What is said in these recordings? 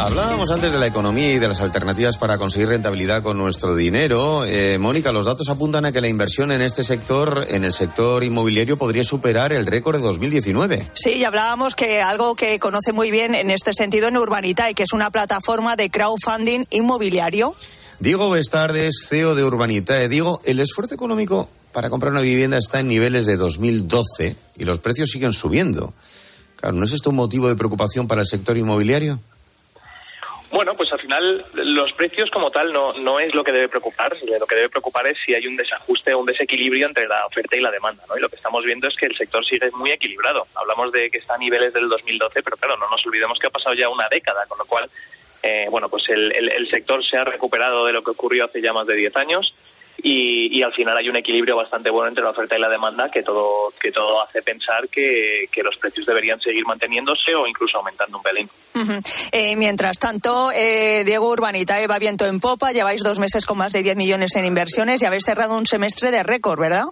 Hablábamos antes de la economía y de las alternativas para conseguir rentabilidad con nuestro dinero. Eh, Mónica, los datos apuntan a que la inversión en este sector, en el sector inmobiliario, podría superar el récord de 2019. Sí, y hablábamos que algo que conoce muy bien en este sentido en Urbanita y que es una plataforma de crowdfunding inmobiliario. Diego Bestardes, CEO de Urbanita. Eh, Diego, el esfuerzo económico para comprar una vivienda está en niveles de 2012 y los precios siguen subiendo. Claro, ¿no es esto un motivo de preocupación para el sector inmobiliario? Bueno, pues al final los precios como tal no, no es lo que debe preocupar. Lo que debe preocupar es si hay un desajuste o un desequilibrio entre la oferta y la demanda. ¿no? Y lo que estamos viendo es que el sector sigue muy equilibrado. Hablamos de que está a niveles del 2012, pero claro, no nos olvidemos que ha pasado ya una década, con lo cual, eh, bueno, pues el, el, el sector se ha recuperado de lo que ocurrió hace ya más de 10 años y, y, al final hay un equilibrio bastante bueno entre la oferta y la demanda que todo que todo hace pensar que, que los precios deberían seguir manteniéndose o incluso aumentando un pelín. Uh -huh. eh, mientras tanto, eh, Diego Urbanita va viento en popa, lleváis dos meses con más de 10 millones en inversiones y habéis cerrado un semestre de récord, ¿verdad?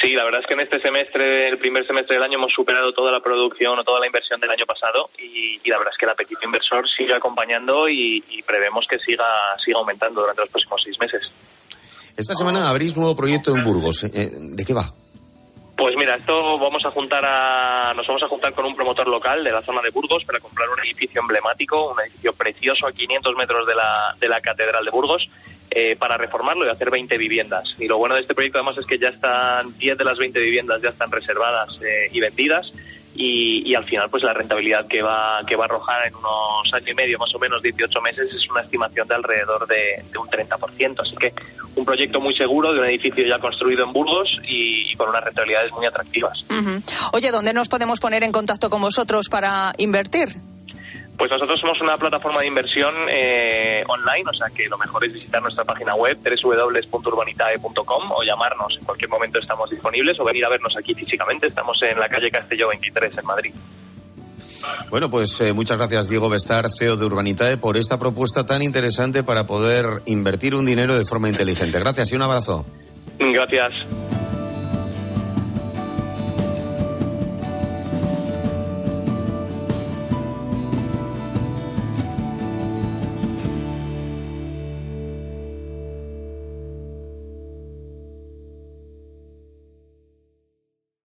Sí, la verdad es que en este semestre, el primer semestre del año, hemos superado toda la producción o toda la inversión del año pasado y, y la verdad es que el apetito inversor sigue acompañando y, y prevemos que siga, siga aumentando durante los próximos seis meses. Esta semana abrís nuevo proyecto en Burgos. Eh, ¿De qué va? Pues mira, esto vamos a juntar a, nos vamos a juntar con un promotor local de la zona de Burgos para comprar un edificio emblemático, un edificio precioso a 500 metros de la, de la Catedral de Burgos, eh, para reformarlo y hacer 20 viviendas. Y lo bueno de este proyecto además es que ya están 10 de las 20 viviendas ya están reservadas eh, y vendidas y, y, al final pues la rentabilidad que va que va a arrojar en unos año y medio más o menos 18 meses es una estimación de alrededor de, de un 30% así que un proyecto muy seguro de un edificio ya construido en Burgos y, con unas rentabilidades muy atractivas. Oye ¿dónde nos podemos poner en contacto con vosotros para invertir? Pues nosotros somos una plataforma de inversión eh, online, o sea que lo mejor es visitar nuestra página web www.urbanitae.com o llamarnos. En cualquier momento estamos disponibles o venir a vernos aquí físicamente. Estamos en la calle Castelló 23 en Madrid. Bueno, pues eh, muchas gracias Diego Bestar, CEO de Urbanitae, por esta propuesta tan interesante para poder invertir un dinero de forma inteligente. Gracias y un abrazo. Gracias.